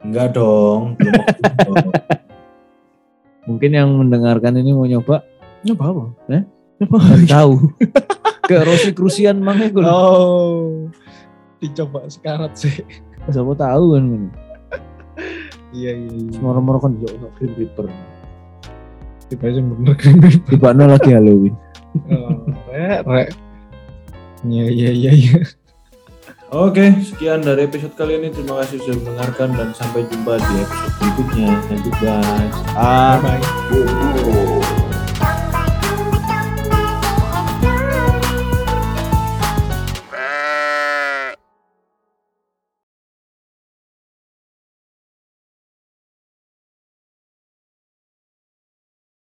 Enggak dong. belum waktu dong. Mungkin yang mendengarkan ini mau nyoba nyoba apa? Eh? Nyoba tahu. Ke Rosi Krusian gue. Oh, dicoba sekarat sih. Siapa tahu kan. Iya iya. iya. Moro-moro kan juga Green Reaper. Tiba aja bener keren. Tiba lagi Halloween. Oh, rek, rek. Iya iya iya iya. Oke, sekian dari episode kali ini. Terima kasih sudah mendengarkan dan sampai jumpa di episode berikutnya. Guys. Ah, Bye. Oh.